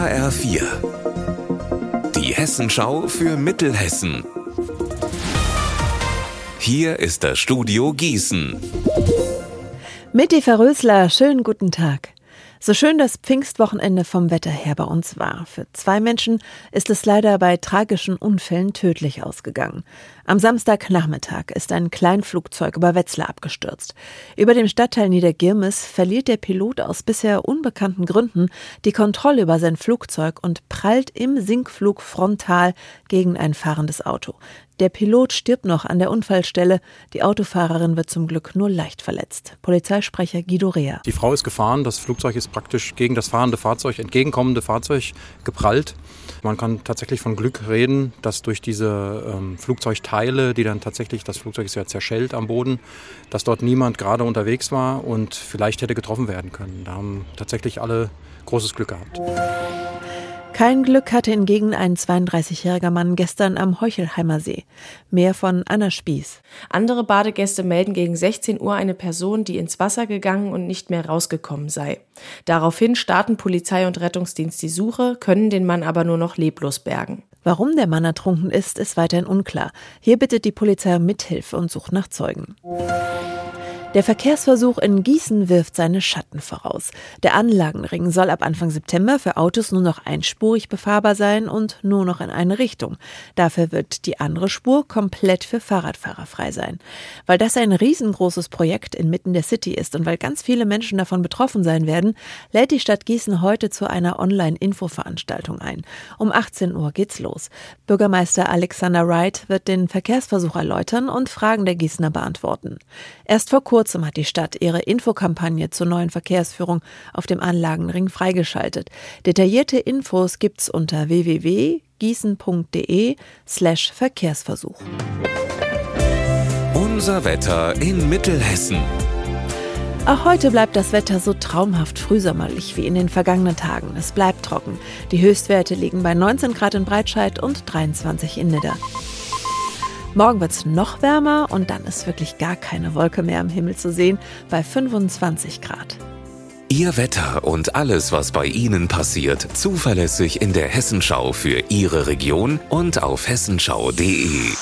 HR4. Die Hessenschau für Mittelhessen. Hier ist das Studio Gießen. Mit Eva Rösler, schönen guten Tag. So schön das Pfingstwochenende vom Wetter her bei uns war, für zwei Menschen ist es leider bei tragischen Unfällen tödlich ausgegangen. Am Samstagnachmittag ist ein Kleinflugzeug über Wetzlar abgestürzt. Über dem Stadtteil Niedergirmes verliert der Pilot aus bisher unbekannten Gründen die Kontrolle über sein Flugzeug und prallt im Sinkflug frontal gegen ein fahrendes Auto. Der Pilot stirbt noch an der Unfallstelle. Die Autofahrerin wird zum Glück nur leicht verletzt. Polizeisprecher Guido Rea. Die Frau ist gefahren. Das Flugzeug ist praktisch gegen das fahrende Fahrzeug, entgegenkommende Fahrzeug geprallt. Man kann tatsächlich von Glück reden, dass durch diese ähm, Flugzeugteile, die dann tatsächlich, das Flugzeug ist ja zerschellt am Boden, dass dort niemand gerade unterwegs war und vielleicht hätte getroffen werden können. Da haben tatsächlich alle großes Glück gehabt. Kein Glück hatte hingegen ein 32-jähriger Mann gestern am Heuchelheimer See. Mehr von Anna Spieß. Andere Badegäste melden gegen 16 Uhr eine Person, die ins Wasser gegangen und nicht mehr rausgekommen sei. Daraufhin starten Polizei und Rettungsdienst die Suche, können den Mann aber nur noch leblos bergen. Warum der Mann ertrunken ist, ist weiterhin unklar. Hier bittet die Polizei um Mithilfe und sucht nach Zeugen. Der Verkehrsversuch in Gießen wirft seine Schatten voraus. Der Anlagenring soll ab Anfang September für Autos nur noch einspurig befahrbar sein und nur noch in eine Richtung. Dafür wird die andere Spur komplett für Fahrradfahrer frei sein. Weil das ein riesengroßes Projekt inmitten der City ist und weil ganz viele Menschen davon betroffen sein werden, lädt die Stadt Gießen heute zu einer Online-Infoveranstaltung ein. Um 18 Uhr geht's los. Bürgermeister Alexander Wright wird den Verkehrsversuch erläutern und Fragen der Gießener beantworten. Erst vor kurzem kurzem hat die Stadt ihre Infokampagne zur neuen Verkehrsführung auf dem Anlagenring freigeschaltet. Detaillierte Infos gibt's unter www.gießen.de slash Verkehrsversuch. Unser Wetter in Mittelhessen. Auch heute bleibt das Wetter so traumhaft frühsommerlich wie in den vergangenen Tagen. Es bleibt trocken. Die Höchstwerte liegen bei 19 Grad in Breitscheid und 23 in Nidda. Morgen wird es noch wärmer und dann ist wirklich gar keine Wolke mehr am Himmel zu sehen bei 25 Grad. Ihr Wetter und alles, was bei Ihnen passiert, zuverlässig in der Hessenschau für Ihre Region und auf hessenschau.de.